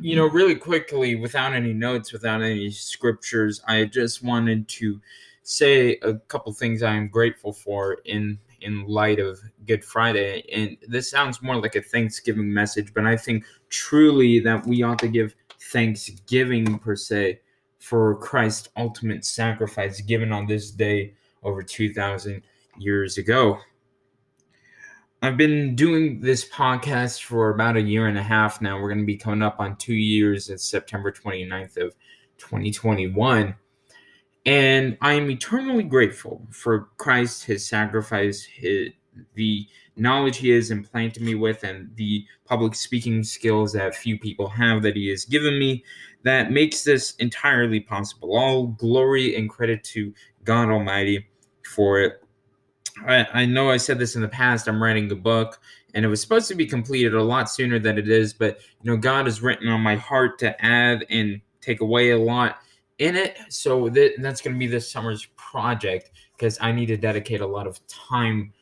you know, really quickly, without any notes, without any scriptures, I just wanted to say a couple things I am grateful for in in light of Good Friday. And this sounds more like a Thanksgiving message, but I think truly that we ought to give thanksgiving per se for Christ's ultimate sacrifice given on this day over 2,000 years ago. I've been doing this podcast for about a year and a half now. We're going to be coming up on two years. It's September 29th of 2021. And I am eternally grateful for Christ, his sacrifice, his, the knowledge he has implanted me with, and the public speaking skills that few people have that he has given me that makes this entirely possible. All glory and credit to God Almighty for it. I, I know I said this in the past. I'm writing a book, and it was supposed to be completed a lot sooner than it is, but you know, God has written on my heart to add and take away a lot in it. So th- that's going to be this summer's project because I need to dedicate a lot of time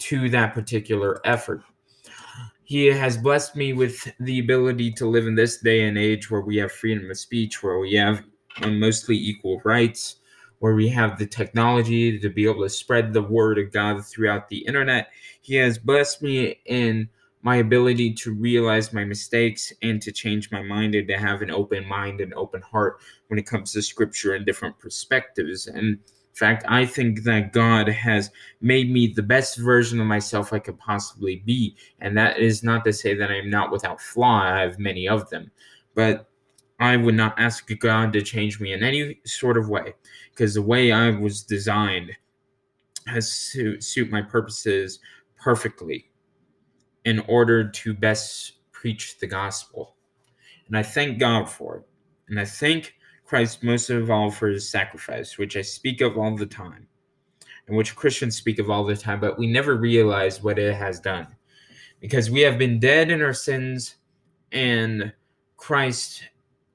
to that particular effort. He has blessed me with the ability to live in this day and age where we have freedom of speech, where we have mostly equal rights, where we have the technology to be able to spread the word of God throughout the internet. He has blessed me in my ability to realize my mistakes and to change my mind and to have an open mind and open heart when it comes to scripture and different perspectives. And in fact, I think that God has made me the best version of myself I could possibly be. And that is not to say that I'm not without flaw, I have many of them. But I would not ask God to change me in any sort of way because the way I was designed has to suit my purposes perfectly in order to best preach the gospel. And I thank God for it. And I thank Christ most of all for his sacrifice, which I speak of all the time, and which Christians speak of all the time, but we never realize what it has done. Because we have been dead in our sins, and Christ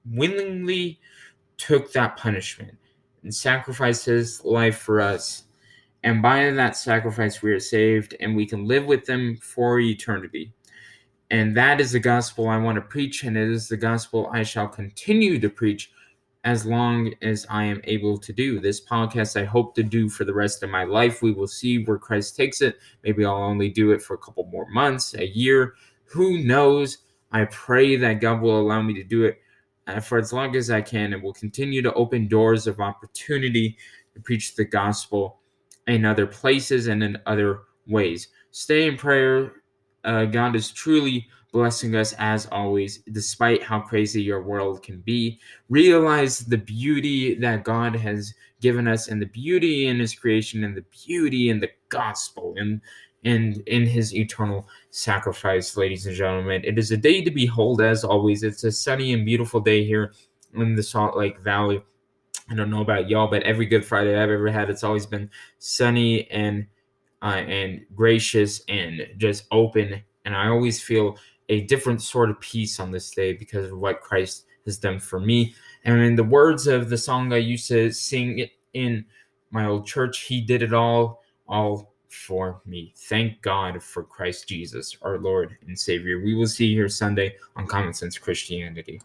willingly took that punishment and sacrificed his life for us. And by that sacrifice, we are saved and we can live with them for eternity. And that is the gospel I want to preach, and it is the gospel I shall continue to preach as long as I am able to do. This podcast I hope to do for the rest of my life. We will see where Christ takes it. Maybe I'll only do it for a couple more months, a year. Who knows? I pray that God will allow me to do it uh, for as long as I can and will continue to open doors of opportunity to preach the gospel in other places and in other ways. Stay in prayer. Uh, God is truly blessing us as always, despite how crazy your world can be. Realize the beauty that God has given us and the beauty in His creation and the beauty in the gospel and and in His eternal sacrifice, ladies and gentlemen. It is a day to behold, as always. It's a sunny and beautiful day here in the Salt Lake Valley. I don't know about y'all, but every Good Friday I've ever had, it's always been sunny and uh, and gracious and just open. And I always feel a different sort of peace on this day because of what Christ has done for me. And in the words of the song I used to sing in my old church, He did it all, all for me. Thank God for Christ Jesus, our Lord and Savior. We will see you here Sunday on Common Sense Christianity.